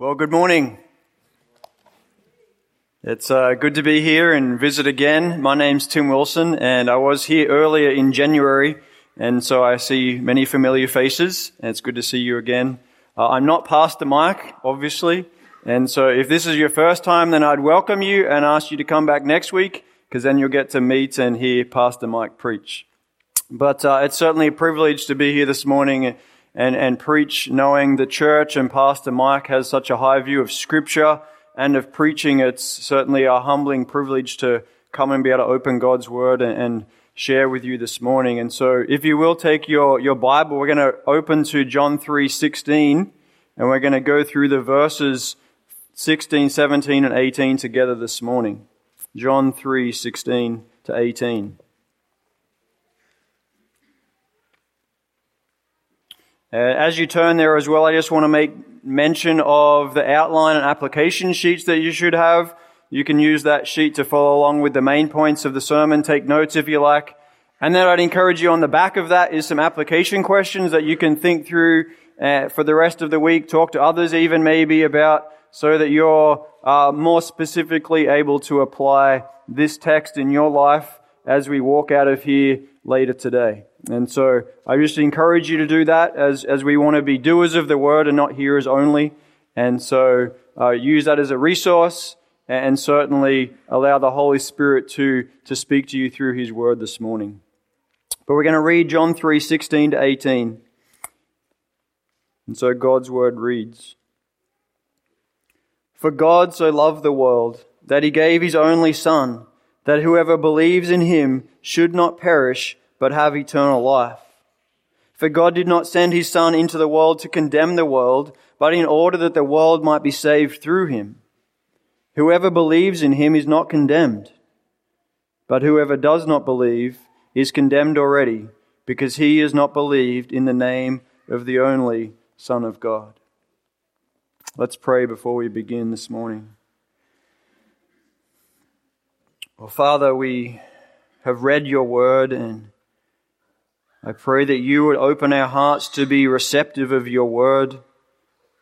Well, good morning. It's uh, good to be here and visit again. My name's Tim Wilson, and I was here earlier in January, and so I see many familiar faces, and it's good to see you again. Uh, I'm not Pastor Mike, obviously, and so if this is your first time, then I'd welcome you and ask you to come back next week, because then you'll get to meet and hear Pastor Mike preach. But uh, it's certainly a privilege to be here this morning and, and preach knowing the church and Pastor Mike has such a high view of Scripture and of preaching. It's certainly a humbling privilege to come and be able to open God's Word and, and share with you this morning. And so if you will take your, your Bible, we're going to open to John 3.16 and we're going to go through the verses 16, 17 and 18 together this morning. John 3.16 to 18. Uh, as you turn there as well, I just want to make mention of the outline and application sheets that you should have. You can use that sheet to follow along with the main points of the sermon. Take notes if you like. And then I'd encourage you on the back of that is some application questions that you can think through uh, for the rest of the week. Talk to others even maybe about so that you're uh, more specifically able to apply this text in your life as we walk out of here later today. And so I just encourage you to do that as, as we want to be doers of the word and not hearers only. And so uh, use that as a resource and certainly allow the Holy Spirit to, to speak to you through his word this morning. But we're going to read John 3 16 to 18. And so God's word reads For God so loved the world that he gave his only Son, that whoever believes in him should not perish but have eternal life. For God did not send his Son into the world to condemn the world, but in order that the world might be saved through him. Whoever believes in him is not condemned, but whoever does not believe is condemned already, because he has not believed in the name of the only Son of God. Let's pray before we begin this morning. Well, Father, we have read your word and I pray that you would open our hearts to be receptive of your word.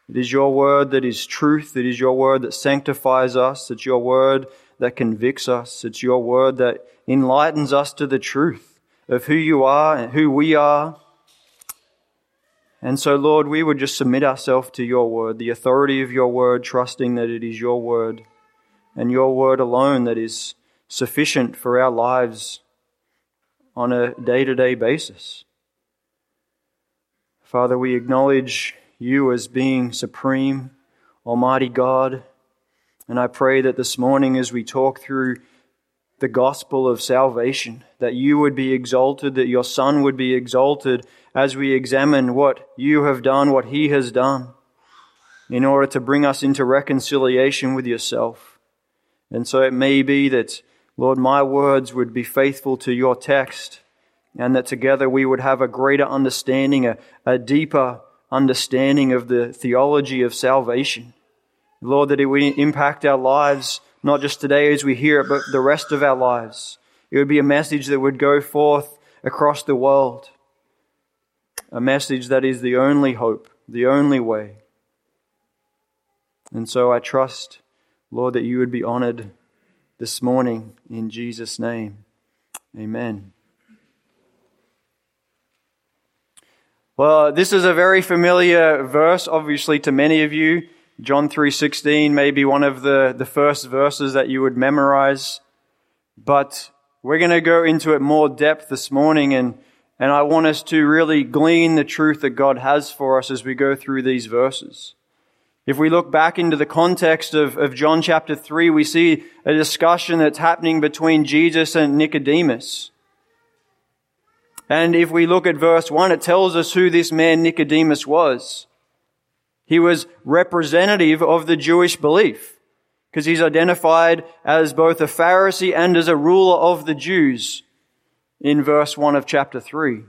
It is your word that is truth. It is your word that sanctifies us. It's your word that convicts us. It's your word that enlightens us to the truth of who you are and who we are. And so, Lord, we would just submit ourselves to your word, the authority of your word, trusting that it is your word and your word alone that is sufficient for our lives on a day to day basis. Father, we acknowledge you as being supreme, Almighty God. And I pray that this morning, as we talk through the gospel of salvation, that you would be exalted, that your Son would be exalted as we examine what you have done, what he has done, in order to bring us into reconciliation with yourself. And so it may be that Lord, my words would be faithful to your text, and that together we would have a greater understanding, a, a deeper understanding of the theology of salvation. Lord, that it would impact our lives, not just today as we hear it, but the rest of our lives. It would be a message that would go forth across the world. A message that is the only hope, the only way. And so I trust, Lord, that you would be honored this morning in Jesus' name. Amen. Well, this is a very familiar verse, obviously, to many of you. John 3.16 may be one of the, the first verses that you would memorize. But we're going to go into it more depth this morning and, and I want us to really glean the truth that God has for us as we go through these verses. If we look back into the context of, of John chapter 3, we see a discussion that's happening between Jesus and Nicodemus. And if we look at verse 1, it tells us who this man Nicodemus was. He was representative of the Jewish belief because he's identified as both a Pharisee and as a ruler of the Jews in verse 1 of chapter 3.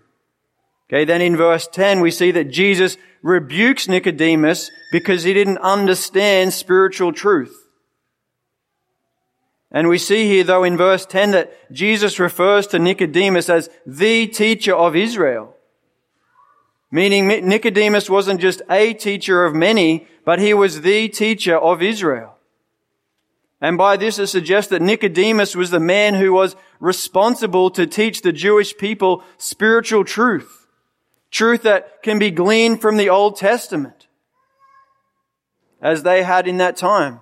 Okay, then in verse 10 we see that Jesus rebukes Nicodemus because he didn't understand spiritual truth. And we see here though in verse 10 that Jesus refers to Nicodemus as the teacher of Israel. Meaning Nicodemus wasn't just a teacher of many, but he was the teacher of Israel. And by this it suggests that Nicodemus was the man who was responsible to teach the Jewish people spiritual truth. Truth that can be gleaned from the Old Testament. As they had in that time.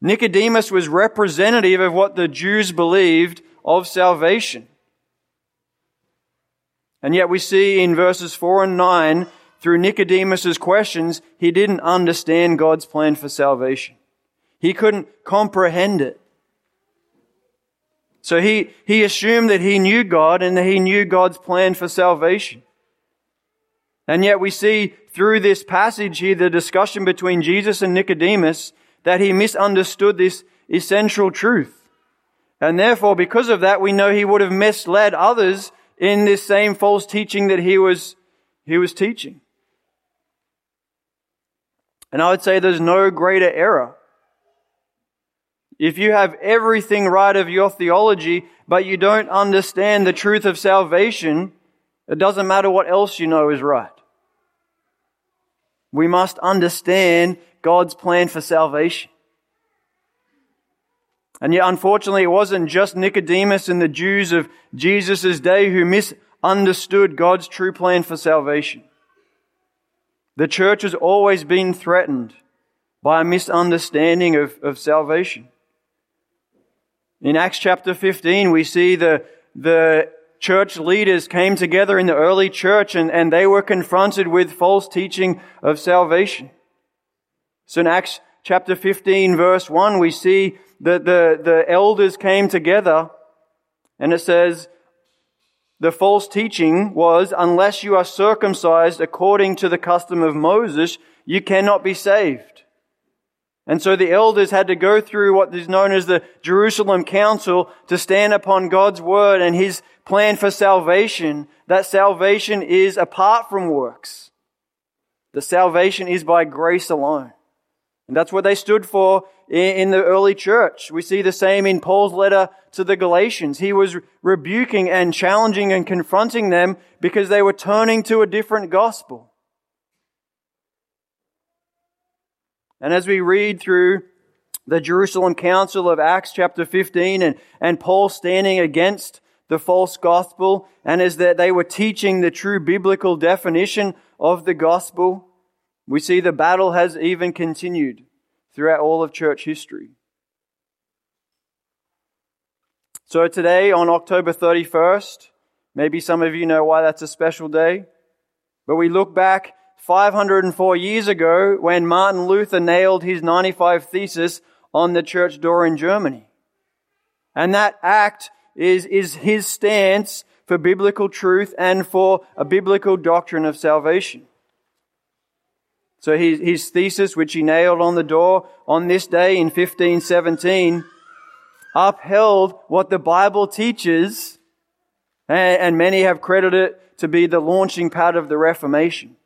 Nicodemus was representative of what the Jews believed of salvation. And yet we see in verses 4 and 9, through Nicodemus's questions, he didn't understand God's plan for salvation. He couldn't comprehend it. So he, he assumed that he knew God and that he knew God's plan for salvation. And yet we see through this passage here, the discussion between Jesus and Nicodemus, that he misunderstood this essential truth. And therefore, because of that, we know he would have misled others in this same false teaching that he was, he was teaching. And I would say there's no greater error. If you have everything right of your theology, but you don't understand the truth of salvation, it doesn't matter what else you know is right. We must understand God's plan for salvation. And yet, unfortunately, it wasn't just Nicodemus and the Jews of Jesus' day who misunderstood God's true plan for salvation. The church has always been threatened by a misunderstanding of, of salvation. In Acts chapter 15, we see the, the church leaders came together in the early church and, and they were confronted with false teaching of salvation. So in Acts chapter 15 verse 1, we see that the, the elders came together and it says, the false teaching was, unless you are circumcised according to the custom of Moses, you cannot be saved. And so the elders had to go through what is known as the Jerusalem Council to stand upon God's word and his plan for salvation, that salvation is apart from works. The salvation is by grace alone. And that's what they stood for in the early church. We see the same in Paul's letter to the Galatians. He was rebuking and challenging and confronting them because they were turning to a different gospel. And as we read through the Jerusalem Council of Acts chapter 15 and, and Paul standing against the false gospel and is that they were teaching the true biblical definition of the gospel, we see the battle has even continued throughout all of church history. So today, on October 31st, maybe some of you know why that's a special day, but we look back 504 years ago when Martin Luther nailed his 95 thesis on the church door in Germany. And that act is, is his stance for biblical truth and for a biblical doctrine of salvation. So his, his thesis, which he nailed on the door on this day in 1517, upheld what the Bible teaches, and, and many have credited it to be the launching pad of the Reformation.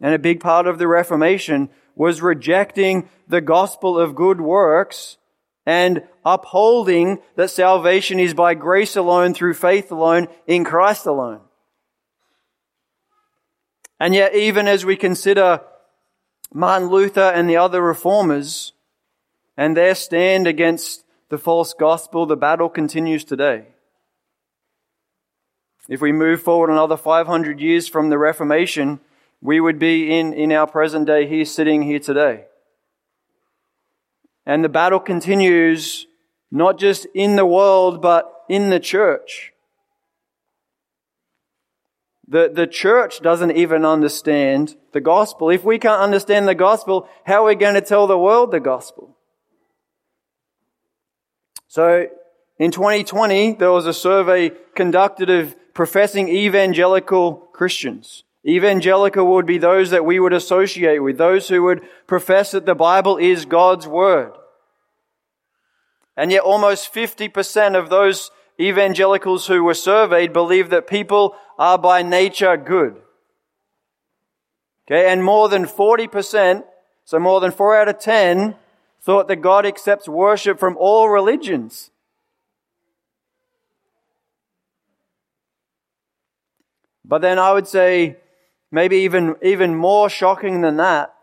And a big part of the Reformation was rejecting the gospel of good works and upholding that salvation is by grace alone, through faith alone, in Christ alone. And yet, even as we consider Martin Luther and the other reformers and their stand against the false gospel, the battle continues today. If we move forward another 500 years from the Reformation, we would be in, in our present day here, sitting here today. And the battle continues not just in the world, but in the church. The, the church doesn't even understand the gospel. If we can't understand the gospel, how are we going to tell the world the gospel? So, in 2020, there was a survey conducted of professing evangelical Christians. Evangelical would be those that we would associate with, those who would profess that the Bible is God's Word. And yet almost 50% of those evangelicals who were surveyed believe that people are by nature good. Okay, and more than 40%, so more than 4 out of 10, thought that God accepts worship from all religions. But then I would say maybe even, even more shocking than that.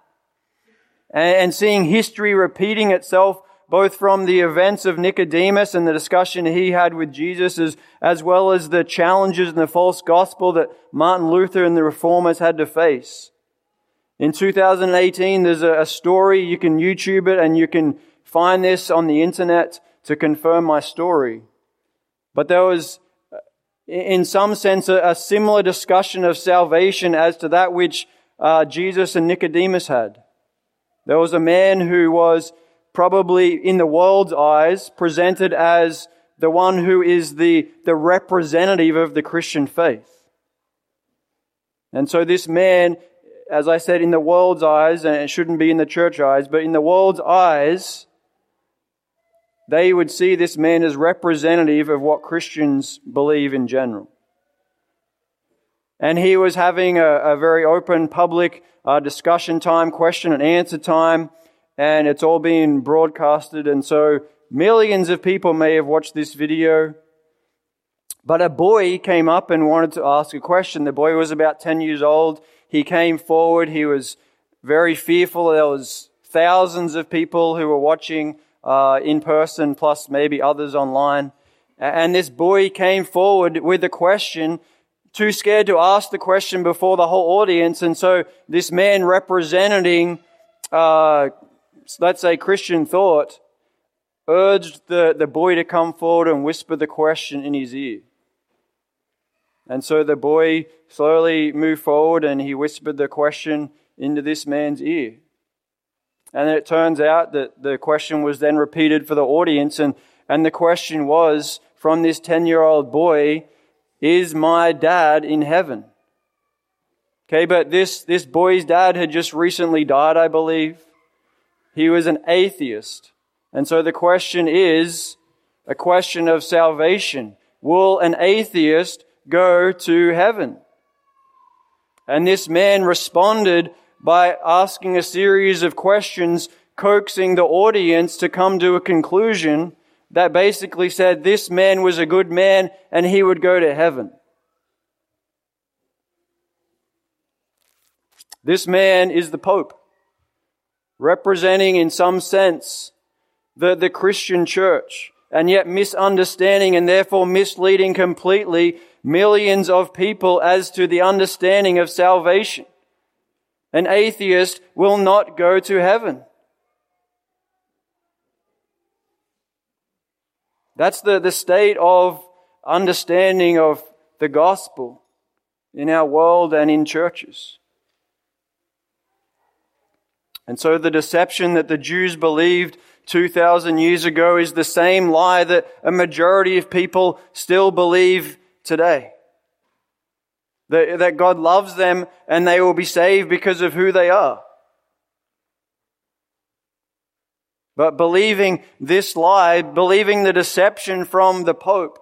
And, seeing history repeating itself both from the events of Nicodemus and the discussion he had with Jesus as, as well as the challenges and the false gospel that Martin Luther and the reformers had to face. In 2018, there's a story, you can YouTube it and you can find this on the internet to confirm my story. But there was, in some sense, a, similar discussion of salvation as to that which uh, Jesus and Nicodemus had. There was a man who was probably in the world's eyes presented as the one who is the, the representative of the Christian faith. And so this man, as I said, in the world's eyes, and it shouldn't be in the church eyes, but in the world's eyes, they would see this man as representative of what Christians believe in general. And he was having a, a very open public uh, discussion time, question and answer time and it's all being broadcasted. And so millions of people may have watched this video. But a boy came up and wanted to ask a question. The boy was about 10 years old. He came forward. He was very fearful. There was thousands of people who were watching uh, in person, plus maybe others online. And this boy came forward with a question, too scared to ask the question before the whole audience. And so this man representing uh, let's say Christian thought, urged the, the boy to come forward and whisper the question in his ear. And so the boy slowly moved forward and he whispered the question into this man's ear. And it turns out that the question was then repeated for the audience, and, and the question was from this 10 year old boy, Is my dad in heaven? Okay, but this, this boy's dad had just recently died, I believe. He was an atheist. And so the question is a question of salvation. Will an atheist go to heaven? And this man responded by asking a series of questions, coaxing the audience to come to a conclusion that basically said this man was a good man and he would go to heaven. This man is the Pope representing in some sense the, the Christian church, and yet misunderstanding and therefore misleading completely millions of people as to the understanding of salvation. An atheist will not go to heaven. That's the, the state of understanding of the gospel in our world and in churches. And so the deception that the Jews believed 2,000 years ago is the same lie that a majority of people still believe today. That, that God loves them and they will be saved because of who they are. But believing this lie, believing the deception from the Pope,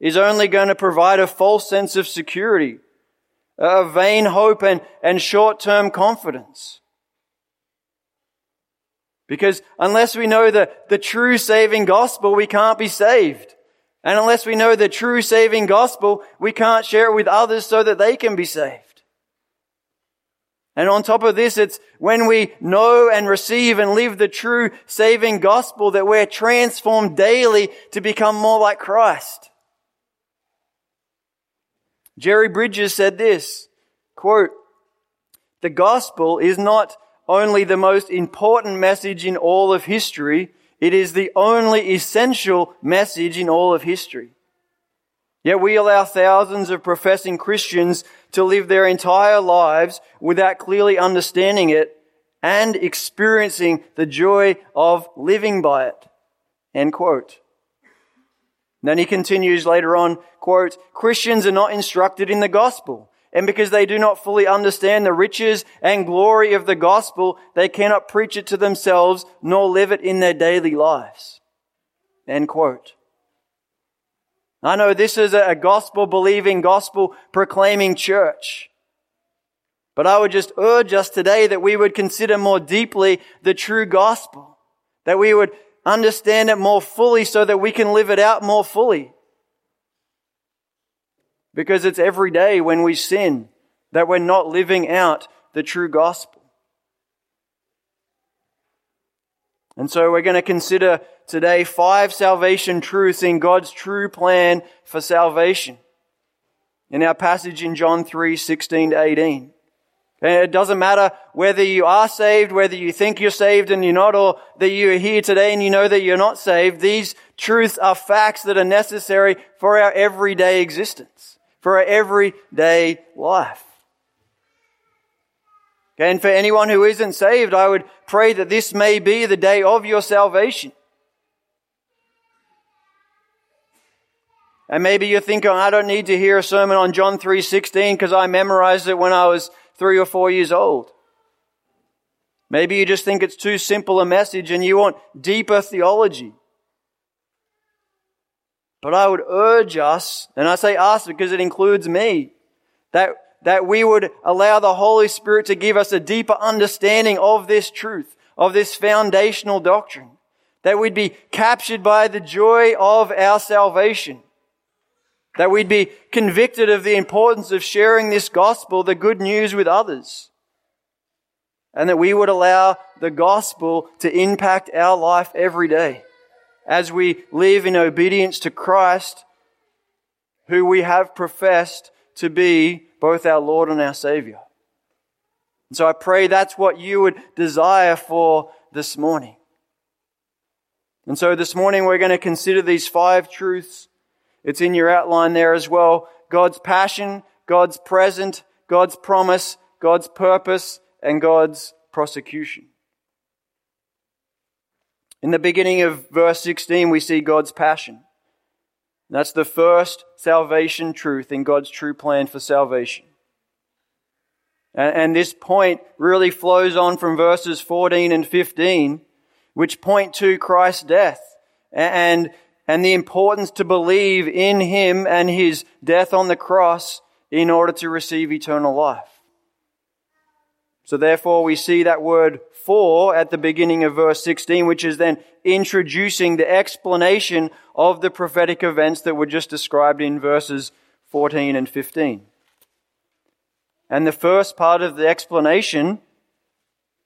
is only going to provide a false sense of security, a vain hope and, and short-term confidence. Because unless we know the, the true saving gospel, we can't be saved. And unless we know the true saving gospel, we can't share it with others so that they can be saved. And on top of this, it's when we know and receive and live the true saving gospel that we're transformed daily to become more like Christ. Jerry Bridges said this, quote, the gospel is not only the most important message in all of history. It is the only essential message in all of history. Yet we allow thousands of professing Christians to live their entire lives without clearly understanding it and experiencing the joy of living by it. End quote. then he continues later on, quote, Christians are not instructed in the gospel. And because they do not fully understand the riches and glory of the gospel, they cannot preach it to themselves nor live it in their daily lives. End quote. I know this is a gospel believing, gospel proclaiming church. But I would just urge us today that we would consider more deeply the true gospel. That we would understand it more fully so that we can live it out more fully. Because it's every day when we sin that we're not living out the true gospel. And so we're going to consider today five salvation truths in God's true plan for salvation. In our passage in John 3, 16 to 18. And it doesn't matter whether you are saved, whether you think you're saved and you're not, or that you are here today and you know that you're not saved. These truths are facts that are necessary for our everyday existence, for our everyday life. And for anyone who isn't saved, I would pray that this may be the day of your salvation. And maybe you're thinking, I don't need to hear a sermon on John 3.16 because I memorized it when I was three or four years old. Maybe you just think it's too simple a message and you want deeper theology. But I would urge us, and I say us because it includes me, that, that we would allow the Holy Spirit to give us a deeper understanding of this truth, of this foundational doctrine. That we'd be captured by the joy of our salvation. That we'd be convicted of the importance of sharing this gospel, the good news with others. And that we would allow the gospel to impact our life every day as we live in obedience to Christ, who we have professed to be both our Lord and our Savior. And so I pray that's what you would desire for this morning. And so this morning we're going to consider these five truths it's in your outline there as well. God's passion, God's present, God's promise, God's purpose, and God's prosecution. In the beginning of verse 16, we see God's passion. That's the first salvation truth in God's true plan for salvation. And, this point really flows on from verses 14 and 15, which point to Christ's death. And and the importance to believe in Him and His death on the cross in order to receive eternal life. So therefore we see that word for at the beginning of verse 16, which is then introducing the explanation of the prophetic events that were just described in verses 14 and 15. And the first part of the explanation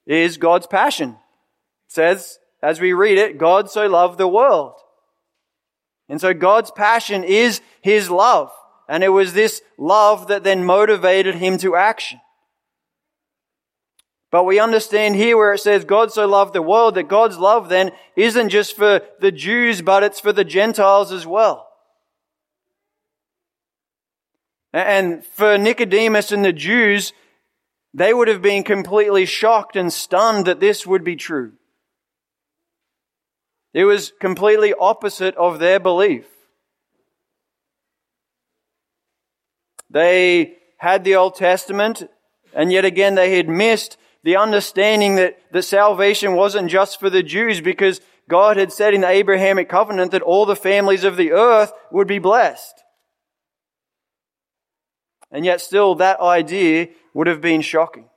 is God's passion. It says, as we read it, God so loved the world and so God's passion is His love. And it was this love that then motivated Him to action. But we understand here where it says God so loved the world that God's love then isn't just for the Jews, but it's for the Gentiles as well. And for Nicodemus and the Jews, they would have been completely shocked and stunned that this would be true. It was completely opposite of their belief. They had the Old Testament, and yet again they had missed the understanding that the salvation wasn't just for the Jews because God had said in the Abrahamic covenant that all the families of the earth would be blessed. And yet still that idea would have been shocking.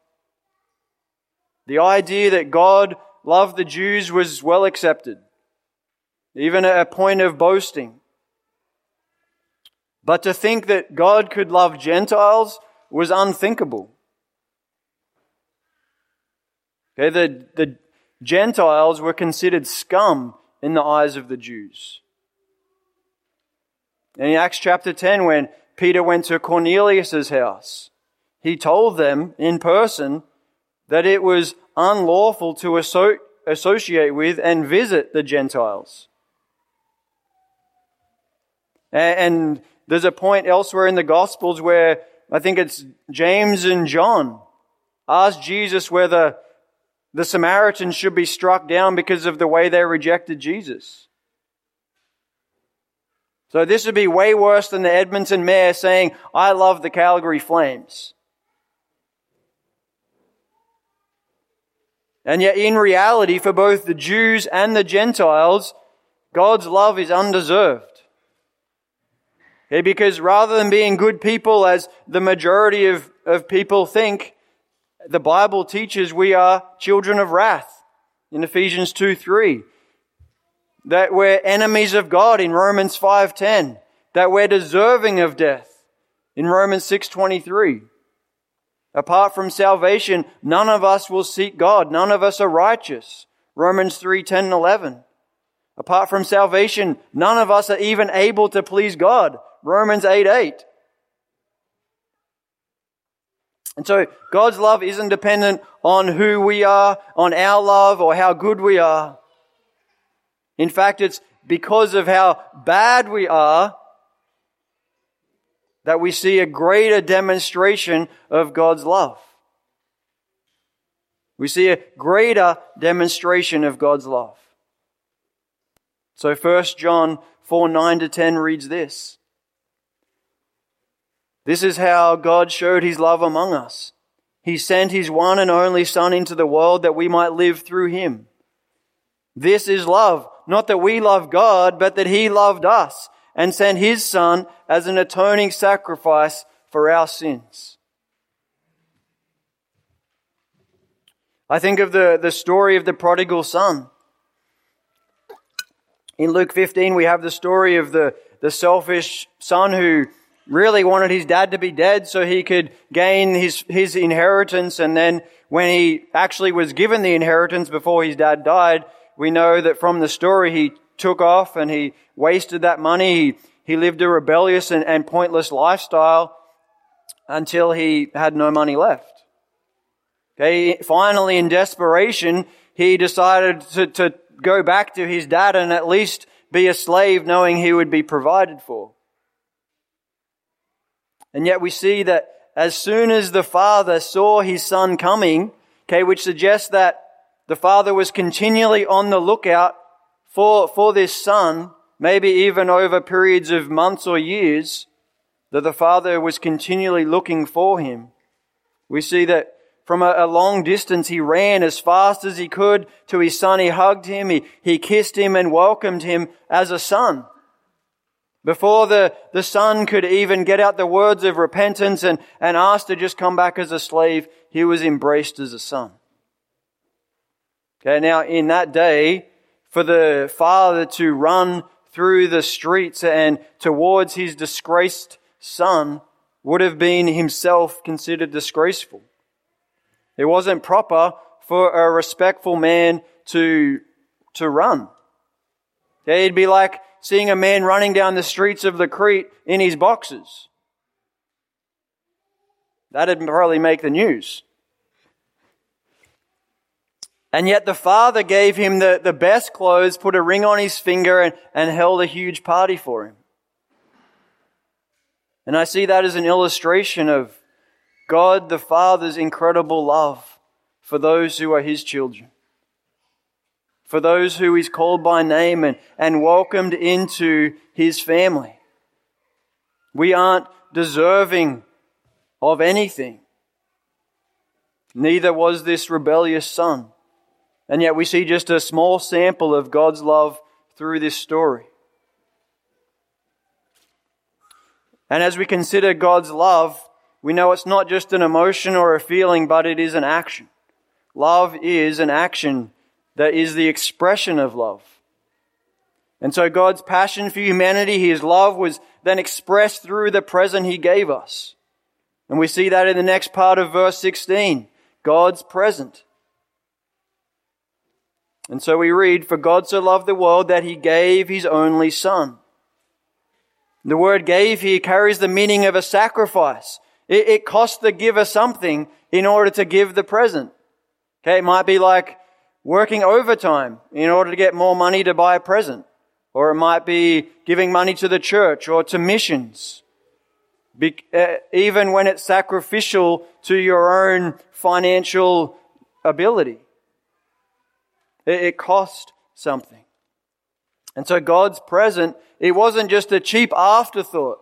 The idea that God loved the Jews was well accepted even at a point of boasting. But to think that God could love Gentiles was unthinkable. Okay, the, the Gentiles were considered scum in the eyes of the Jews. In Acts chapter 10, when Peter went to Cornelius' house, he told them in person that it was unlawful to associate with and visit the Gentiles. And there's a point elsewhere in the Gospels where I think it's James and John asked Jesus whether the Samaritans should be struck down because of the way they rejected Jesus. So this would be way worse than the Edmonton mayor saying, I love the Calgary Flames. And yet in reality, for both the Jews and the Gentiles, God's love is undeserved. Okay, because rather than being good people as the majority of, of people think, the Bible teaches we are children of wrath in Ephesians 2 3. That we're enemies of God in Romans 5.10. That we're deserving of death In Romans 6:23, apart from salvation, none of us will seek God. None of us are righteous. Romans 3:10 and 11. Apart from salvation, none of us are even able to please God. Romans 8 8. And so God's love isn't dependent on who we are, on our love, or how good we are. In fact, it's because of how bad we are that we see a greater demonstration of God's love. We see a greater demonstration of God's love. So 1 John 4 9 to 10 reads this. This is how God showed his love among us. He sent his one and only Son into the world that we might live through him. This is love, not that we love God, but that he loved us and sent his Son as an atoning sacrifice for our sins. I think of the, the story of the prodigal son. In Luke 15, we have the story of the, the selfish son who really wanted his dad to be dead so he could gain his, his inheritance. And then when he actually was given the inheritance before his dad died, we know that from the story he took off and he wasted that money. He, he lived a rebellious and, and pointless lifestyle until he had no money left. Okay, finally in desperation, he decided to, to go back to his dad and at least be a slave knowing he would be provided for. And yet we see that as soon as the father saw his son coming, okay, which suggests that the father was continually on the lookout for, for this son, maybe even over periods of months or years, that the father was continually looking for him. We see that from a, a, long distance, he ran as fast as he could to his son. He hugged him. He, he kissed him and welcomed him as a son. Before the, the son could even get out the words of repentance and, and ask to just come back as a slave, he was embraced as a son. Okay, now in that day, for the father to run through the streets and towards his disgraced son would have been himself considered disgraceful. It wasn't proper for a respectful man to, to run. It'd be like seeing a man running down the streets of the Crete in his boxes. That'd probably make the news. And yet the father gave him the, the best clothes, put a ring on his finger, and, and held a huge party for him. And I see that as an illustration of God the Father's incredible love for those who are His children. For those who He's called by name and, and welcomed into His family. We aren't deserving of anything. Neither was this rebellious son. And yet we see just a small sample of God's love through this story. And as we consider God's love, we know it's not just an emotion or a feeling, but it is an action. Love is an action that is the expression of love. And so God's passion for humanity, His love was then expressed through the present He gave us. And we see that in the next part of verse 16. God's present. And so we read, For God so loved the world that He gave His only Son. The word gave here carries the meaning of a sacrifice. It, it cost the giver something in order to give the present. Okay, it might be like working overtime in order to get more money to buy a present. Or it might be giving money to the church or to missions. Be, uh, even when it's sacrificial to your own financial ability. It, it cost something. And so God's present, it wasn't just a cheap afterthought.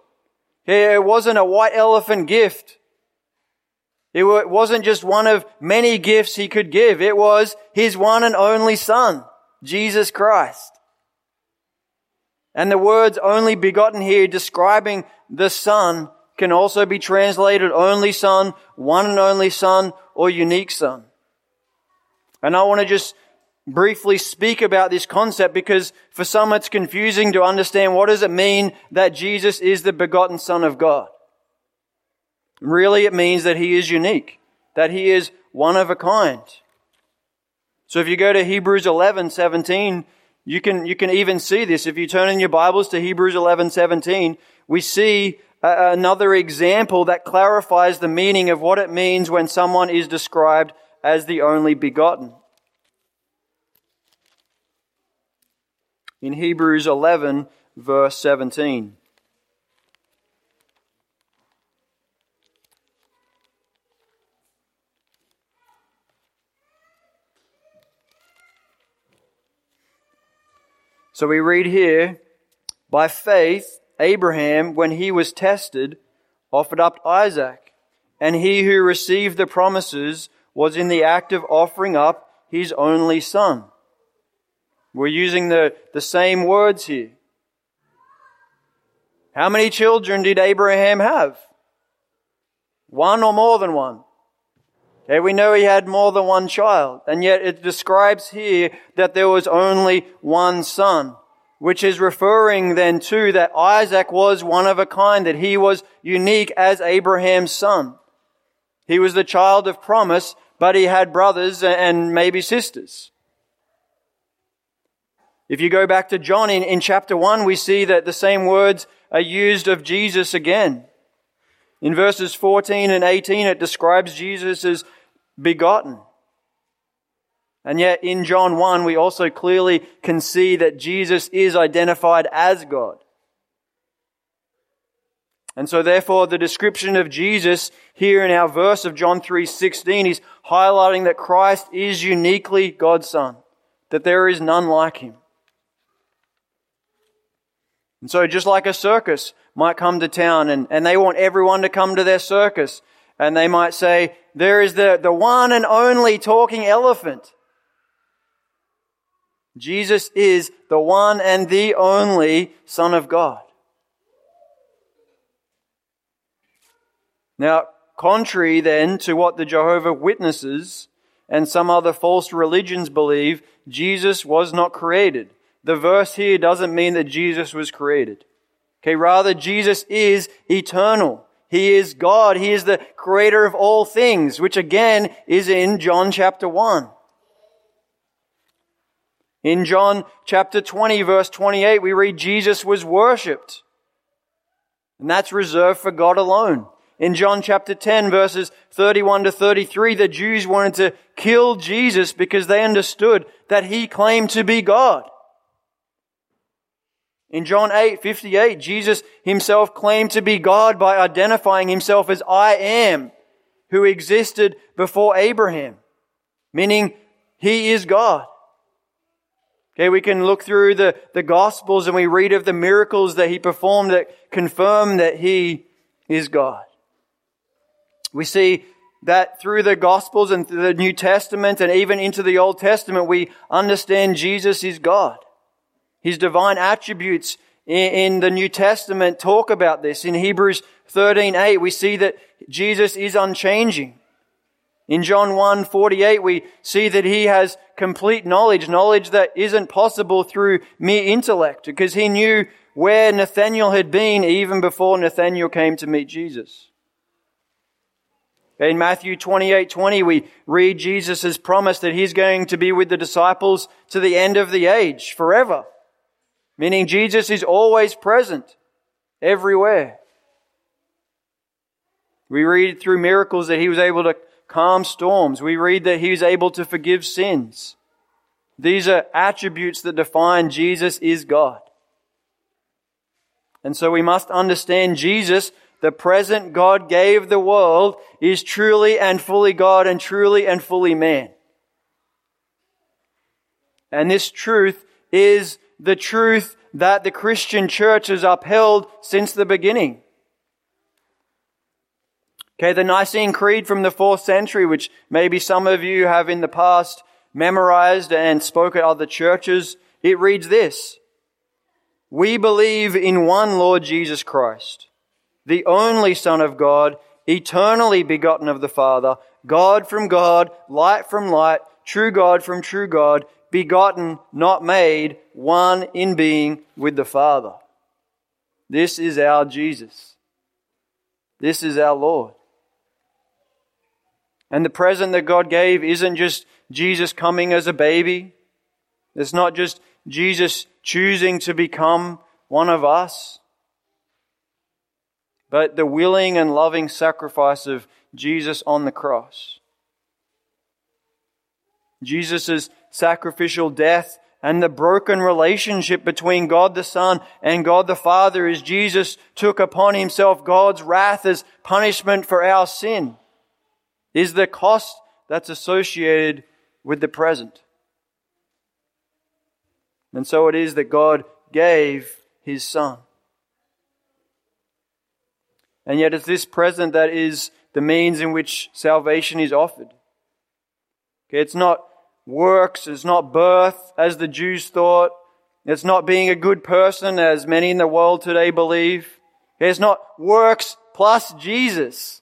It wasn't a white elephant gift. It wasn't just one of many gifts he could give. It was his one and only son, Jesus Christ. And the words only begotten here describing the son can also be translated only son, one and only son, or unique son. And I want to just briefly speak about this concept because for some it's confusing to understand what does it mean that Jesus is the begotten Son of God. Really, it means that he is unique, that he is one of a kind. So if you go to Hebrews 11, 17, you can, you can even see this. If you turn in your Bibles to Hebrews 11, 17, we see another example that clarifies the meaning of what it means when someone is described as the only begotten. In Hebrews 11, verse 17. So we read here, by faith, Abraham, when he was tested, offered up Isaac, and he who received the promises was in the act of offering up his only son. We're using the, the same words here. How many children did Abraham have? One or more than one? Okay, we know he had more than one child, and yet it describes here that there was only one son, which is referring then to that Isaac was one of a kind, that he was unique as Abraham's son. He was the child of promise, but he had brothers and maybe sisters. If you go back to John in, in chapter 1, we see that the same words are used of Jesus again. In verses 14 and 18, it describes Jesus as begotten. And yet in John 1, we also clearly can see that Jesus is identified as God. And so therefore the description of Jesus here in our verse of John 3:16 is highlighting that Christ is uniquely God's son, that there is none like him. And so just like a circus might come to town and, and they want everyone to come to their circus, and they might say, there is the, the one and only talking elephant. Jesus is the one and the only Son of God. Now, contrary then to what the Jehovah Witnesses and some other false religions believe, Jesus was not created. The verse here doesn't mean that Jesus was created. Okay, rather Jesus is eternal. He is God. He is the creator of all things, which again is in John chapter 1. In John chapter 20 verse 28, we read Jesus was worshipped. And that's reserved for God alone. In John chapter 10 verses 31 to 33, the Jews wanted to kill Jesus because they understood that he claimed to be God. In John 8, 58, Jesus himself claimed to be God by identifying himself as I am, who existed before Abraham, meaning he is God. Okay, we can look through the, the Gospels and we read of the miracles that he performed that confirm that he is God. We see that through the Gospels and through the New Testament and even into the Old Testament, we understand Jesus is God. His divine attributes in, the New Testament talk about this. In Hebrews 13:8, we see that Jesus is unchanging. In John 1:48, we see that he has complete knowledge, knowledge that isn't possible through mere intellect, because he knew where Nathanael had been even before Nathanael came to meet Jesus. In Matthew 28, 20, we read Jesus' promise that he's going to be with the disciples to the end of the age, forever. Meaning Jesus is always present, everywhere. We read through miracles that he was able to calm storms. We read that he was able to forgive sins. These are attributes that define Jesus is God. And so we must understand Jesus, the present God gave the world, is truly and fully God and truly and fully man. And this truth is the truth that the Christian church has upheld since the beginning. Okay, the Nicene Creed from the fourth century, which maybe some of you have in the past memorized and spoke at other churches, it reads this. We believe in one Lord Jesus Christ, the only Son of God, eternally begotten of the Father, God from God, light from light, true God from true God, begotten, not made, one in being with the Father. This is our Jesus. This is our Lord. And the present that God gave isn't just Jesus coming as a baby. It's not just Jesus choosing to become one of us, but the willing and loving sacrifice of Jesus on the cross. Jesus' sacrificial death and the broken relationship between God the Son and God the Father as Jesus took upon himself God's wrath as punishment for our sin is the cost that's associated with the present. And so it is that God gave his Son. And yet it's this present that is the means in which salvation is offered. Okay, it's not works, it's not birth, as the Jews thought. It's not being a good person, as many in the world today believe. It's not works plus Jesus,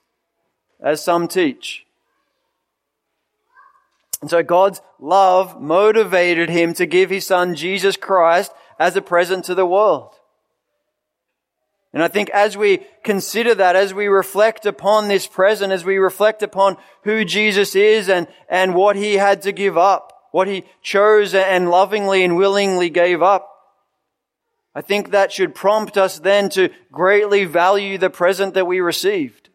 as some teach. And so God's love motivated him to give his son Jesus Christ as a present to the world. And I think as we consider that, as we reflect upon this present, as we reflect upon who Jesus is and, and what he had to give up, what he chose and lovingly and willingly gave up, I think that should prompt us then to greatly value the present that we received.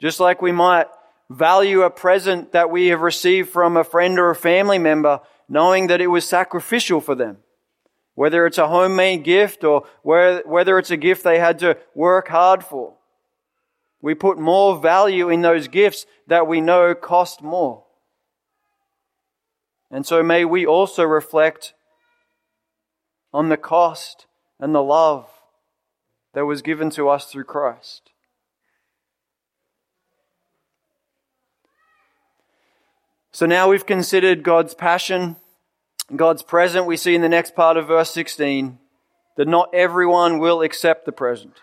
Just like we might value a present that we have received from a friend or a family member, knowing that it was sacrificial for them. Whether it's a homemade gift or whether it's a gift they had to work hard for. We put more value in those gifts that we know cost more. And so may we also reflect on the cost and the love that was given to us through Christ. So now we've considered God's passion God's present, we see in the next part of verse 16 that not everyone will accept the present,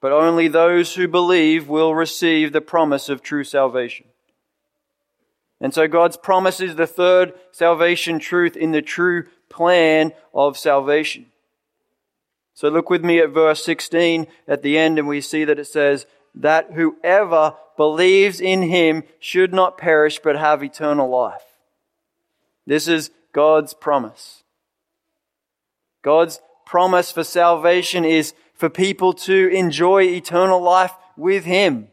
but only those who believe will receive the promise of true salvation. And so God's promise is the third salvation truth in the true plan of salvation. So look with me at verse 16 at the end and we see that it says that whoever believes in him should not perish but have eternal life. This is God's promise. God's promise for salvation is for people to enjoy eternal life with Him.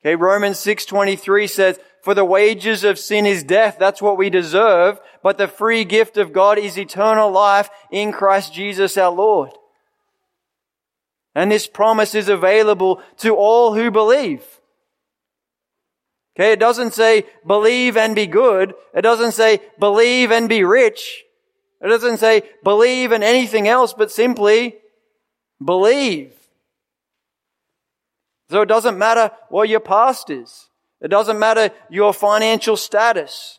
Okay, Romans 6.23 says, for the wages of sin is death. That's what we deserve. But the free gift of God is eternal life in Christ Jesus our Lord. And this promise is available to all who believe. Okay, it doesn't say believe and be good. It doesn't say believe and be rich. It doesn't say believe in anything else but simply believe. So it doesn't matter what your past is. It doesn't matter your financial status.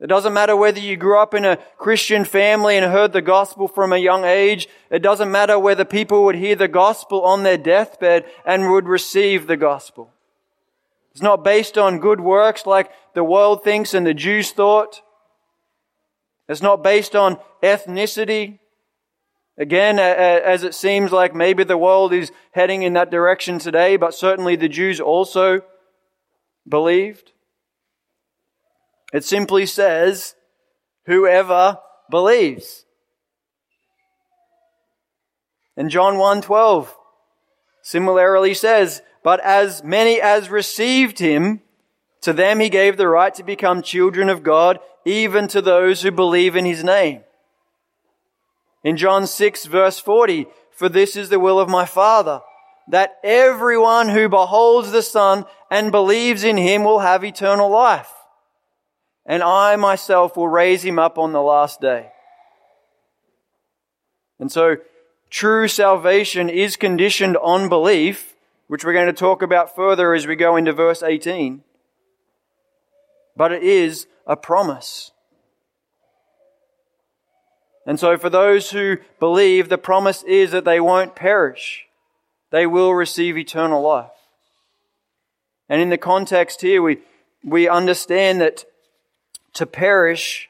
It doesn't matter whether you grew up in a Christian family and heard the gospel from a young age. It doesn't matter whether people would hear the gospel on their deathbed and would receive the gospel. It's not based on good works like the world thinks and the Jews thought. It's not based on ethnicity. Again, as it seems like maybe the world is heading in that direction today, but certainly the Jews also believed. It simply says, whoever believes. And John 1:12 similarly says, but as many as received him, to them he gave the right to become children of God, even to those who believe in his name. In John 6 verse 40, for this is the will of my Father, that everyone who beholds the Son and believes in him will have eternal life. And I myself will raise him up on the last day. And so, true salvation is conditioned on belief, which we're going to talk about further as we go into verse 18. But it is a promise. And so for those who believe, the promise is that they won't perish. They will receive eternal life. And in the context here, we, we understand that to perish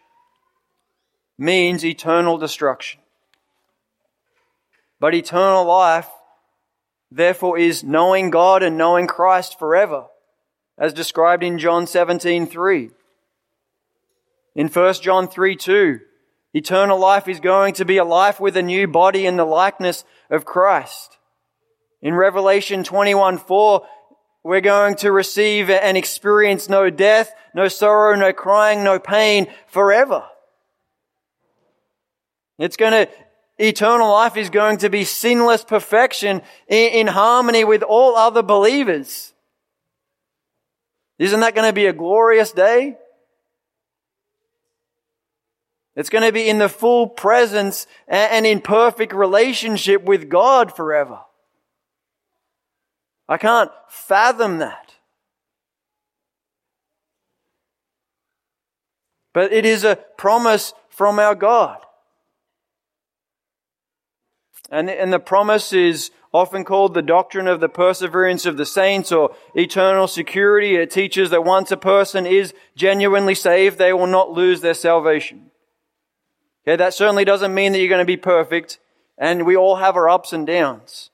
means eternal destruction. But eternal life therefore, is knowing God and knowing Christ forever, as described in John 17 3. In 1 John 3 2, eternal life is going to be a life with a new body in the likeness of Christ. In Revelation 21 4, we're going to receive and experience no death, no sorrow, no crying, no pain forever. It's going to, eternal life is going to be sinless perfection in, in harmony with all other believers. Isn't that going to be a glorious day? It's going to be in the full presence and in perfect relationship with God forever. I can't fathom that. But it is a promise from our God. And, and the promise is often called the doctrine of the perseverance of the saints or eternal security. It teaches that once a person is genuinely saved, they will not lose their salvation. Okay, that certainly doesn't mean that you're going to be perfect, and we all have our ups and downs.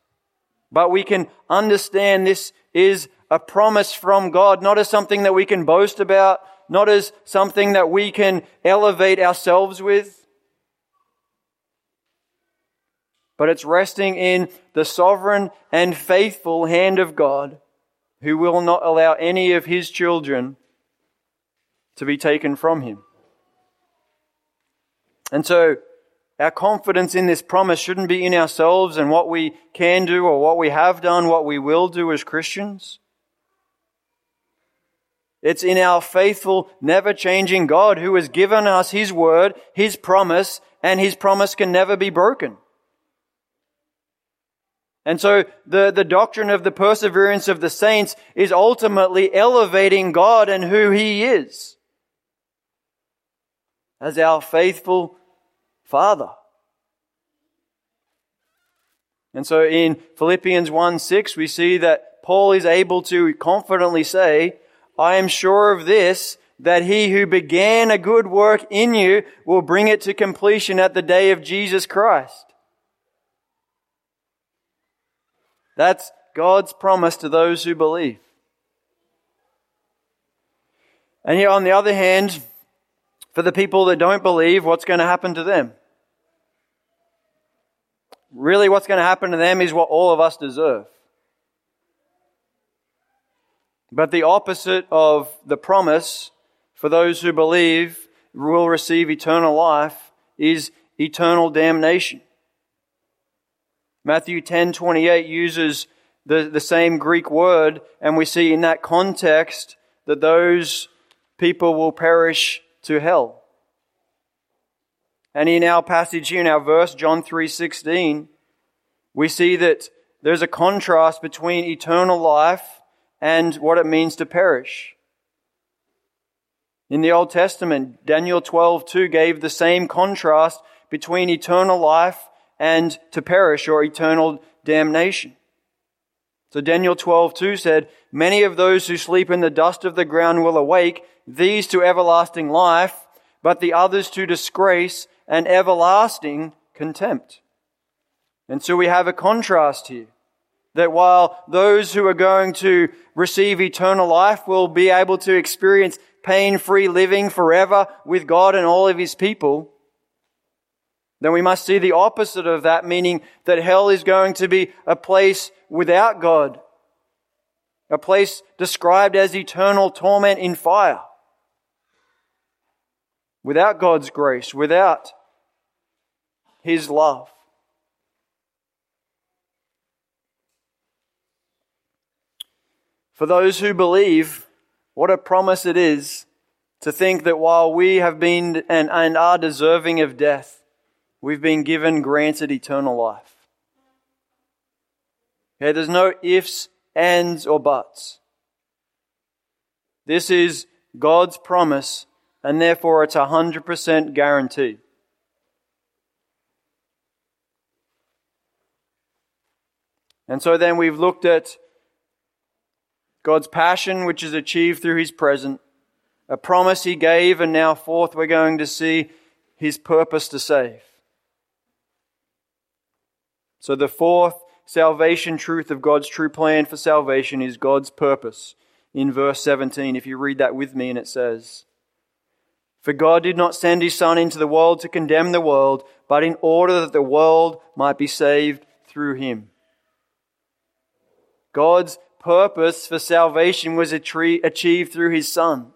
But we can understand this is a promise from God, not as something that we can boast about, not as something that we can elevate ourselves with, but it's resting in the sovereign and faithful hand of God who will not allow any of his children to be taken from him. And so, our confidence in this promise shouldn't be in ourselves and what we can do or what we have done, what we will do as Christians. It's in our faithful, never changing God who has given us His word, His promise, and His promise can never be broken. And so the, the doctrine of the perseverance of the saints is ultimately elevating God and who He is as our faithful Father. And so in Philippians 1 6, we see that Paul is able to confidently say, I am sure of this, that he who began a good work in you will bring it to completion at the day of Jesus Christ. That's God's promise to those who believe. And here, on the other hand, for the people that don't believe, what's going to happen to them? Really, what's going to happen to them is what all of us deserve. But the opposite of the promise for those who believe will receive eternal life is eternal damnation. Matthew 10:28 uses the, the same Greek word, and we see in that context that those people will perish to hell. And in our passage here, in our verse, John 3:16, we see that there's a contrast between eternal life and what it means to perish. In the Old Testament, Daniel 12:2 gave the same contrast between eternal life and to perish or eternal damnation. So Daniel 12:2 said, "Many of those who sleep in the dust of the ground will awake, these to everlasting life, but the others to disgrace and everlasting contempt." And so we have a contrast here. That while those who are going to receive eternal life will be able to experience pain-free living forever with God and all of His people, then we must see the opposite of that, meaning that hell is going to be a place without God, a place described as eternal torment in fire, without God's grace, without His love. For those who believe, what a promise it is to think that while we have been and, and are deserving of death, we've been given, granted eternal life. Okay, there's no ifs, ands, or buts. This is God's promise, and therefore it's a 100% guarantee. And so then we've looked at God's passion, which is achieved through his present, a promise he gave, and now fourth we're going to see his purpose to save. So the fourth salvation truth of God's true plan for salvation is God's purpose. In verse 17, if you read that with me, and it says, For God did not send his Son into the world to condemn the world, but in order that the world might be saved through him. God's purpose for salvation was achieved through his Son.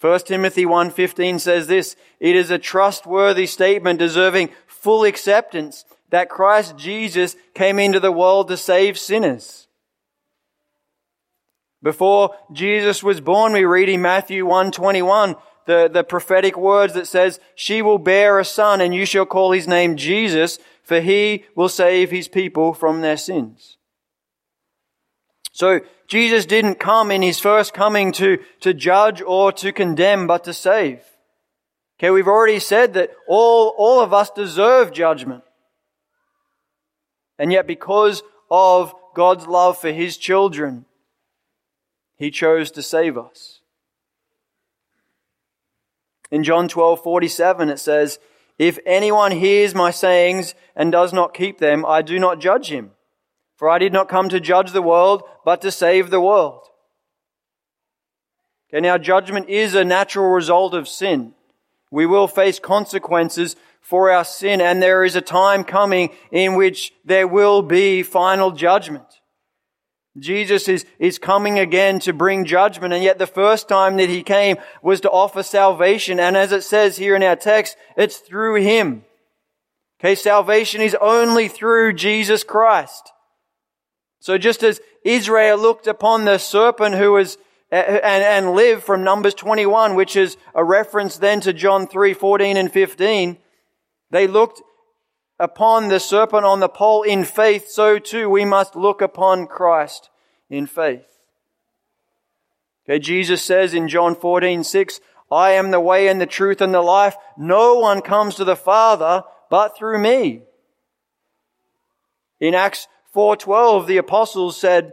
1 Timothy 1.15 says this, It is a trustworthy statement deserving full acceptance that Christ Jesus came into the world to save sinners. Before Jesus was born, we read in Matthew 121, the, the prophetic words that says, She will bear a son and you shall call his name Jesus, for he will save his people from their sins. So Jesus didn't come in his first coming to, to judge or to condemn, but to save. Okay, we've already said that all, all of us deserve judgment. And yet because of God's love for his children, he chose to save us. In John 12, 47, it says, If anyone hears my sayings and does not keep them, I do not judge him. For I did not come to judge the world, but to save the world. Okay, now judgment is a natural result of sin. We will face consequences for our sin, and there is a time coming in which there will be final judgment. Jesus is, is coming again to bring judgment, and yet the first time that he came was to offer salvation, and as it says here in our text, it's through him. Okay, salvation is only through Jesus Christ. So just as Israel looked upon the serpent who was eh, and, and lived from Numbers 21, which is a reference then to John 3, 14 and 15, they looked upon the serpent on the pole in faith, so too we must look upon Christ in faith. Okay, Jesus says in John 14, 6, I am the way and the truth and the life. No one comes to the Father but through me. In Acts 4:12 the apostles said,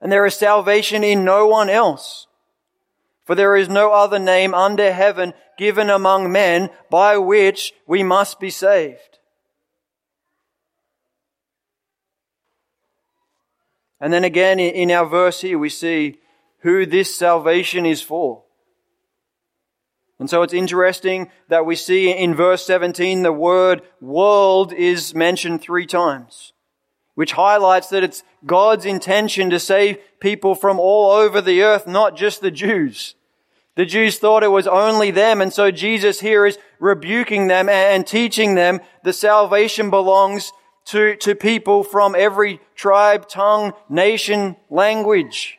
"And there is salvation in no one else, for there is no other name under heaven given among men by which we must be saved." And then again in our verse here we see who this salvation is for. And so it's interesting that we see in verse 17 the word world is mentioned three times which highlights that it's God's intention to save people from all over the earth, not just the Jews. The Jews thought it was only them, and so Jesus here is rebuking them and teaching them the salvation belongs to, to people from every tribe, tongue, nation, language.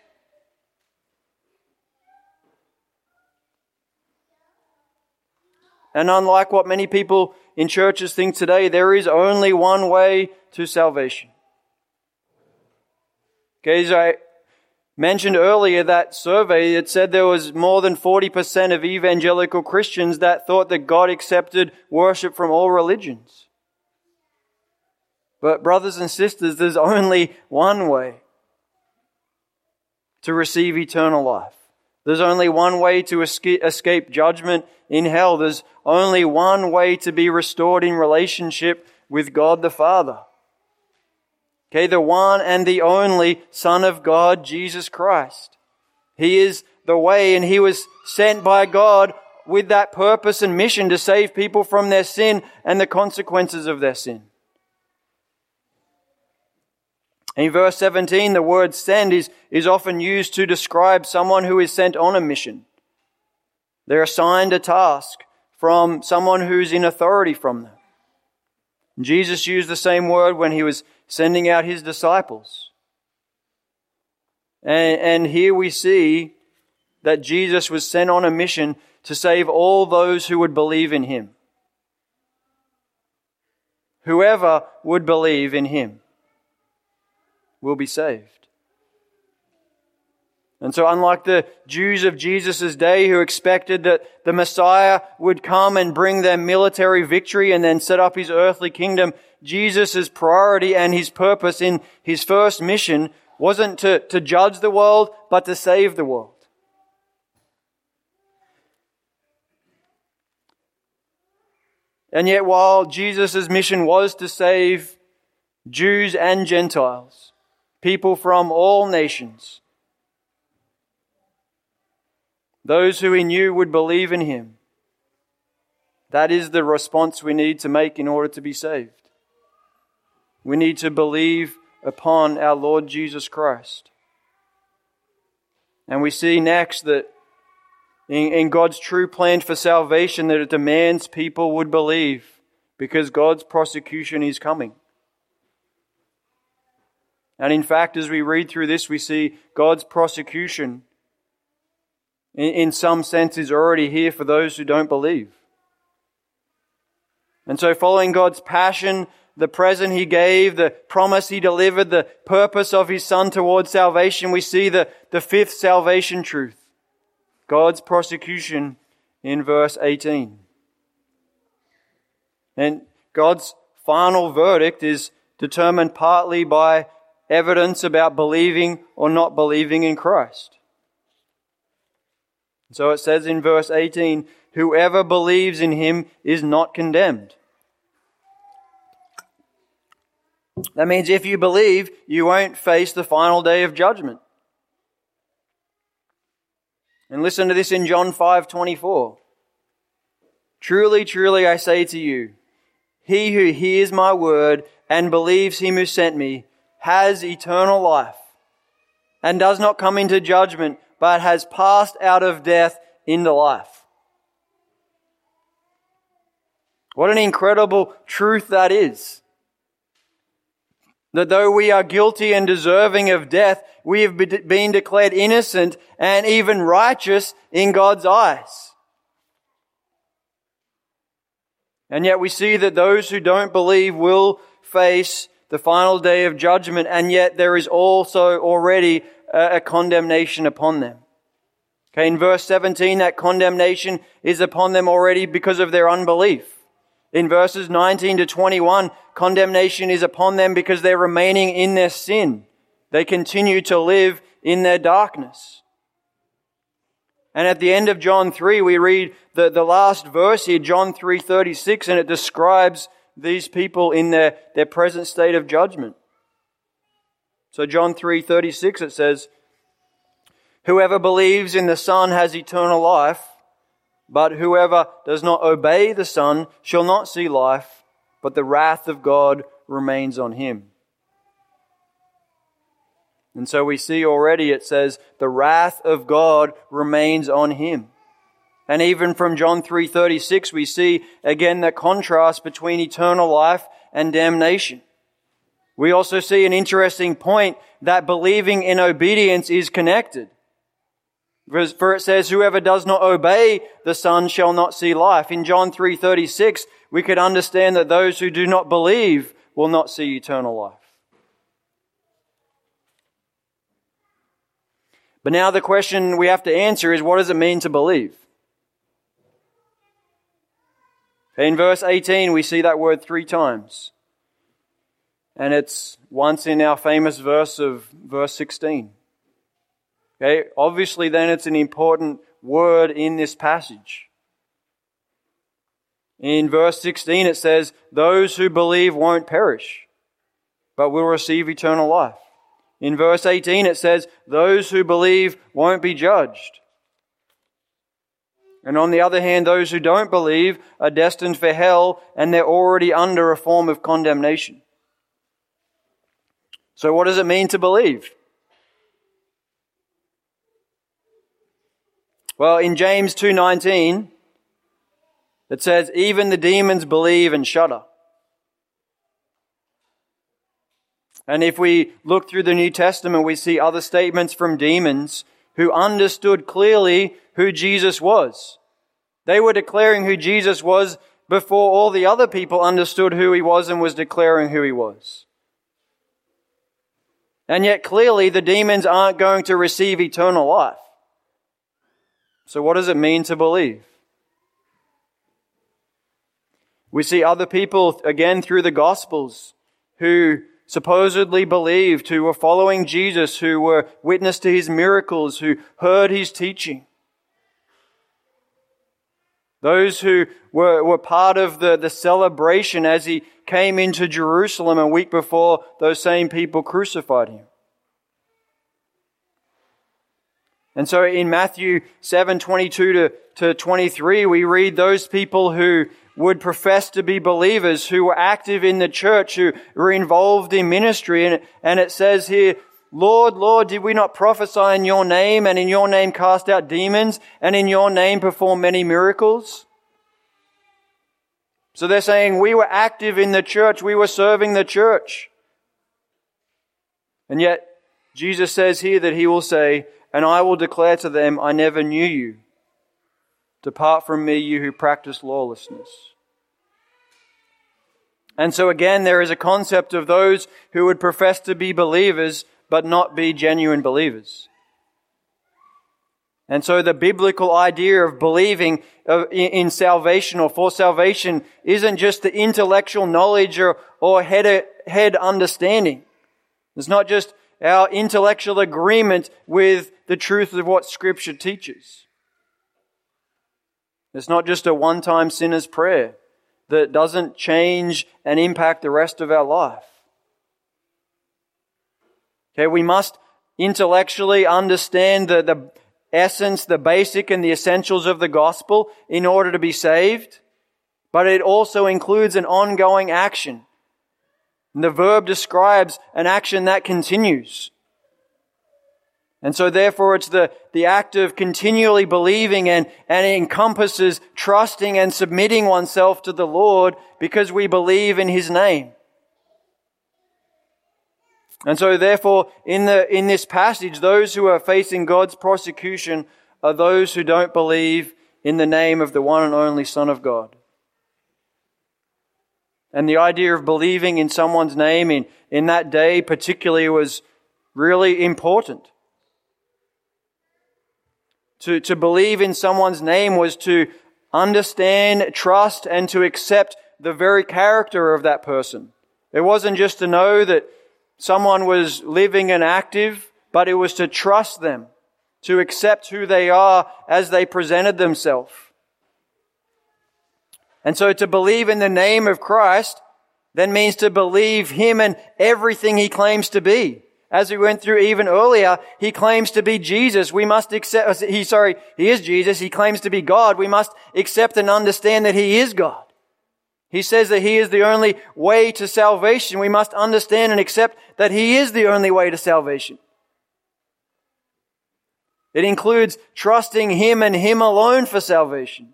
And unlike what many people in churches think today, there is only one way to salvation. Okay, as I mentioned earlier, that survey, it said there was more than 40% of evangelical Christians that thought that God accepted worship from all religions. But brothers and sisters, there's only one way to receive eternal life. There's only one way to escape judgment in hell. There's only one way to be restored in relationship with God the Father. Okay, the one and the only Son of God, Jesus Christ. He is the way and He was sent by God with that purpose and mission to save people from their sin and the consequences of their sin. In verse 17, the word send is, is often used to describe someone who is sent on a mission. They're assigned a task from someone who's in authority from them. Jesus used the same word when he was sending out his disciples. And, and here we see that Jesus was sent on a mission to save all those who would believe in him. Whoever would believe in him will be saved. And so, unlike the Jews of Jesus' day who expected that the Messiah would come and bring them military victory and then set up his earthly kingdom, Jesus' priority and his purpose in his first mission wasn't to, to judge the world, but to save the world. And yet, while Jesus' mission was to save Jews and Gentiles, people from all nations. Those who he knew would believe in him. That is the response we need to make in order to be saved. We need to believe upon our Lord Jesus Christ. And we see next that in, in, God's true plan for salvation that it demands people would believe because God's prosecution is coming. And in fact, as we read through this, we see God's prosecution in, in some sense is already here for those who don't believe. And so following God's passion, the present he gave, the promise he delivered, the purpose of his son towards salvation, we see the, the fifth salvation truth. God's prosecution in verse 18. And God's final verdict is determined partly by evidence about believing or not believing in Christ. So it says in verse 18, whoever believes in him is not condemned. That means if you believe, you won't face the final day of judgment. And listen to this in John 5:24. Truly, truly I say to you, he who hears my word and believes him who sent me has eternal life and does not come into judgment, but has passed out of death into life. What an incredible truth that is. That though we are guilty and deserving of death, we have been declared innocent and even righteous in God's eyes. And yet we see that those who don't believe will face the final day of judgment, and yet there is also already a, condemnation upon them. Okay, in verse 17, that condemnation is upon them already because of their unbelief. In verses 19 to 21, condemnation is upon them because they're remaining in their sin. They continue to live in their darkness. And at the end of John 3, we read the, the last verse here, John 3.36, and it describes these people in their, their present state of judgment. So John 3.36, it says, Whoever believes in the Son has eternal life, but whoever does not obey the Son shall not see life, but the wrath of God remains on him. And so we see already it says, the wrath of God remains on him. And even from John 3:36 we see again the contrast between eternal life and damnation. We also see an interesting point that believing in obedience is connected. For it says, whoever does not obey the Son shall not see life. In John 3.36, we could understand that those who do not believe will not see eternal life. But now the question we have to answer is, what does it mean to believe? In verse 18, we see that word three times. And it's once in our famous verse of verse 16. Okay, obviously then it's an important word in this passage. In verse 16 it says, those who believe won't perish, but will receive eternal life. In verse 18 it says, those who believe won't be judged. And on the other hand, those who don't believe are destined for hell and they're already under a form of condemnation. So what does it mean to believe? Well, in James 2:19 it says even the demons believe and shudder. And if we look through the New Testament, we see other statements from demons who understood clearly who Jesus was. They were declaring who Jesus was before all the other people understood who he was and was declaring who he was. And yet clearly the demons aren't going to receive eternal life. So what does it mean to believe? We see other people again through the gospels who supposedly believed, who were following Jesus, who were witness to his miracles, who heard his teaching. Those who were, were part of the, the celebration as he came into Jerusalem a week before those same people crucified him. And so in Matthew 7, 22 to, to 23, we read those people who would profess to be believers, who were active in the church, who were involved in ministry. And, and it says here, Lord, Lord, did we not prophesy in your name and in your name cast out demons and in your name perform many miracles? So they're saying we were active in the church. We were serving the church. And yet Jesus says here that he will say, and I will declare to them, I never knew you. Depart from me, you who practice lawlessness. And so again, there is a concept of those who would profess to be believers, but not be genuine believers. And so the biblical idea of believing in salvation or for salvation isn't just the intellectual knowledge or, or head, head understanding. It's not just our intellectual agreement with the truth of what Scripture teaches. It's not just a one time sinner's prayer that doesn't change and impact the rest of our life. Okay, we must intellectually understand the, the essence, the basic and the essentials of the gospel in order to be saved, but it also includes an ongoing action. And the verb describes an action that continues. And so therefore it's the, the act of continually believing and, and it encompasses trusting and submitting oneself to the Lord because we believe in His name. And so therefore in the, in this passage, those who are facing God's prosecution are those who don't believe in the name of the one and only Son of God. And the idea of believing in someone's name in, in that day particularly was really important. To, to believe in someone's name was to understand, trust, and to accept the very character of that person. It wasn't just to know that someone was living and active, but it was to trust them, to accept who they are as they presented themselves. And so to believe in the name of Christ then means to believe Him and everything He claims to be. As we went through even earlier, He claims to be Jesus. We must accept, uh, He, sorry, He is Jesus. He claims to be God. We must accept and understand that He is God. He says that He is the only way to salvation. We must understand and accept that He is the only way to salvation. It includes trusting Him and Him alone for salvation.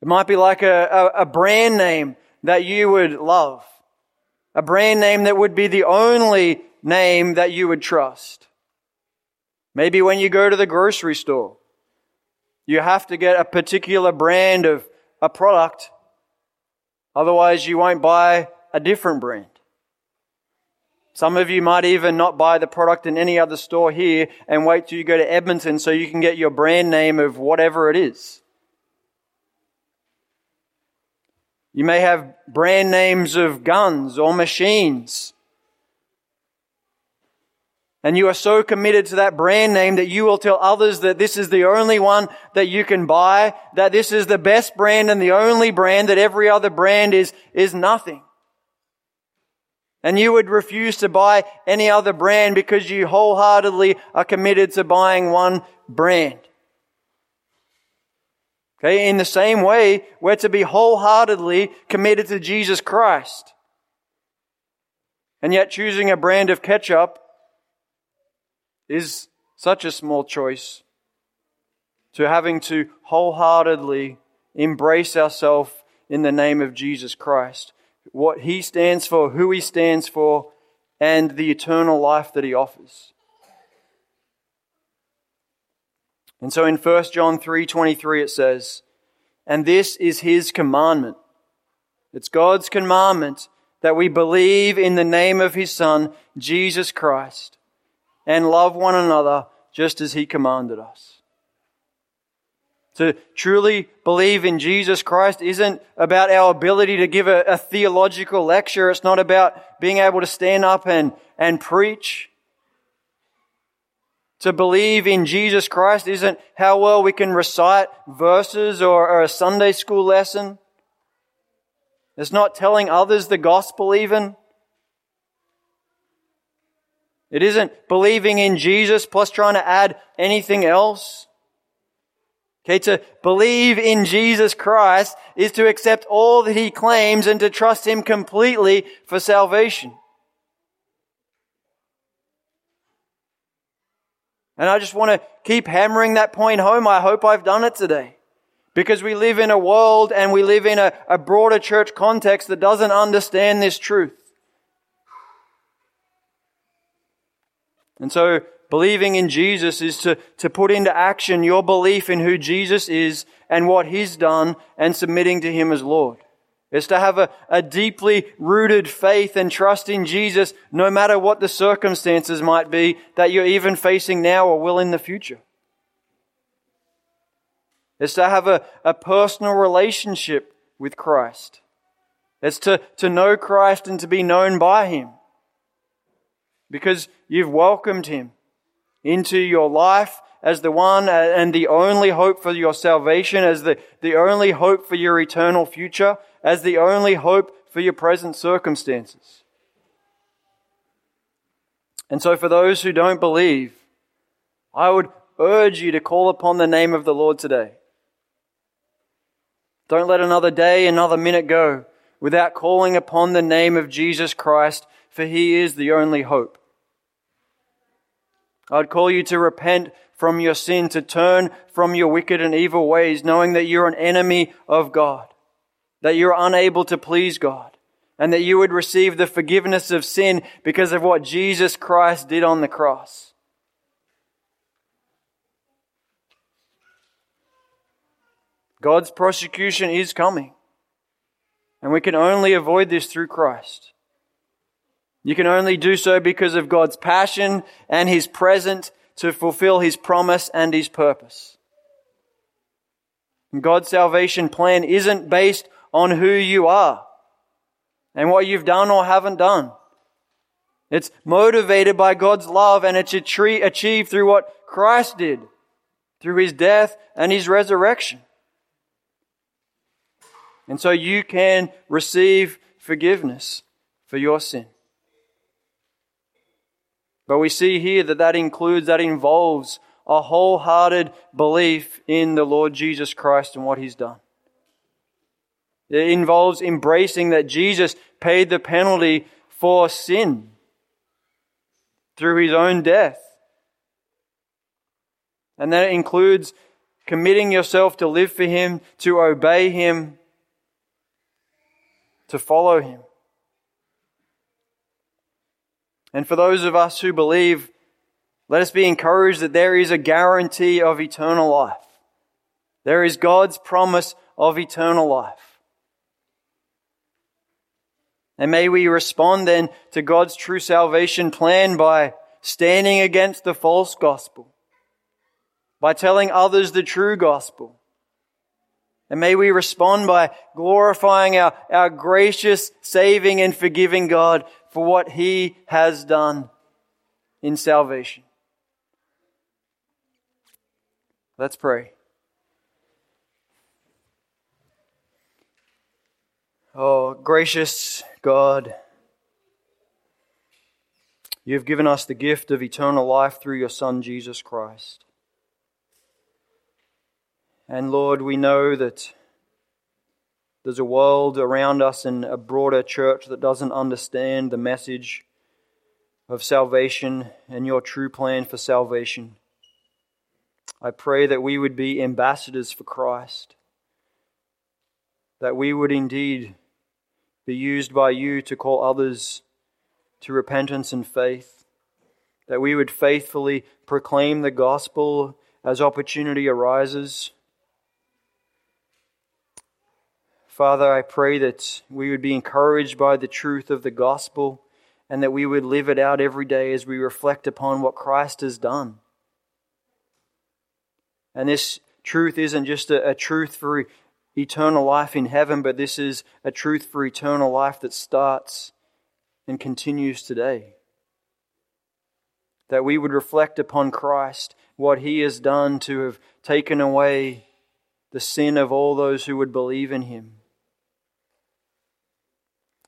It might be like a, a, a brand name that you would love. A brand name that would be the only name that you would trust. Maybe when you go to the grocery store, you have to get a particular brand of a product. Otherwise, you won't buy a different brand. Some of you might even not buy the product in any other store here and wait till you go to Edmonton so you can get your brand name of whatever it is. You may have brand names of guns or machines. And you are so committed to that brand name that you will tell others that this is the only one that you can buy, that this is the best brand and the only brand, that every other brand is, is nothing. And you would refuse to buy any other brand because you wholeheartedly are committed to buying one brand. Okay, in the same way, we're to be wholeheartedly committed to Jesus Christ. And yet choosing a brand of ketchup is such a small choice to having to wholeheartedly embrace ourselves in the name of Jesus Christ. What He stands for, who He stands for, and the eternal life that He offers. And so in 1 John 3:23 it says, "And this is his commandment. It's God's commandment that we believe in the name of his son, Jesus Christ, and love one another just as he commanded us." To truly believe in Jesus Christ isn't about our ability to give a, a, theological lecture. It's not about being able to stand up and, and preach. To believe in Jesus Christ isn't how well we can recite verses or, or a Sunday school lesson. It's not telling others the gospel even. It isn't believing in Jesus plus trying to add anything else. Okay, to believe in Jesus Christ is to accept all that He claims and to trust Him completely for salvation. And I just want to keep hammering that point home. I hope I've done it today. Because we live in a world and we live in a, a broader church context that doesn't understand this truth. And so believing in Jesus is to, to put into action your belief in who Jesus is and what He's done and submitting to Him as Lord. It's to have a, a deeply rooted faith and trust in Jesus no matter what the circumstances might be that you're even facing now or will in the future. It's to have a, a personal relationship with Christ. It's to, to know Christ and to be known by Him because you've welcomed him into your life as the one and the only hope for your salvation, as the, the only hope for your eternal future, as the only hope for your present circumstances. And so for those who don't believe, I would urge you to call upon the name of the Lord today. Don't let another day, another minute go without calling upon the name of Jesus Christ, for he is the only hope. I'd call you to repent from your sin, to turn from your wicked and evil ways, knowing that you're an enemy of God, that you're unable to please God, and that you would receive the forgiveness of sin because of what Jesus Christ did on the cross. God's prosecution is coming, and we can only avoid this through Christ. You can only do so because of God's passion and His presence to fulfill His promise and His purpose. God's salvation plan isn't based on who you are and what you've done or haven't done. It's motivated by God's love and it's achieved through what Christ did, through His death and His resurrection. And so you can receive forgiveness for your sin. But we see here that that includes, that involves a wholehearted belief in the Lord Jesus Christ and what He's done. It involves embracing that Jesus paid the penalty for sin through His own death. And that includes committing yourself to live for Him, to obey Him, to follow Him. And for those of us who believe, let us be encouraged that there is a guarantee of eternal life. There is God's promise of eternal life. And may we respond then to God's true salvation plan by standing against the false gospel, by telling others the true gospel. And may we respond by glorifying our, our gracious, saving, and forgiving God for what he has done in salvation. Let's pray. Oh, gracious God, you have given us the gift of eternal life through your Son, Jesus Christ. And Lord, we know that there's a world around us and a broader church that doesn't understand the message of salvation and your true plan for salvation. I pray that we would be ambassadors for Christ, that we would indeed be used by you to call others to repentance and faith, that we would faithfully proclaim the gospel as opportunity arises Father, I pray that we would be encouraged by the truth of the gospel and that we would live it out every day as we reflect upon what Christ has done. And this truth isn't just a, a truth for eternal life in heaven, but this is a truth for eternal life that starts and continues today. that we would reflect upon Christ, what he has done to have taken away the sin of all those who would believe in him.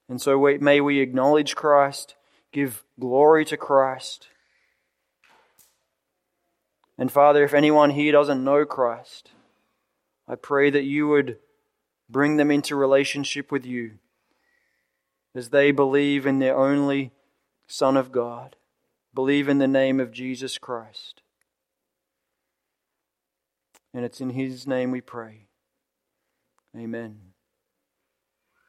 And so may we acknowledge Christ, give glory to Christ. And Father, if anyone here doesn't know Christ, I pray that you would bring them into relationship with you as they believe in their only Son of God, believe in the name of Jesus Christ. And it's in His name we pray. Amen.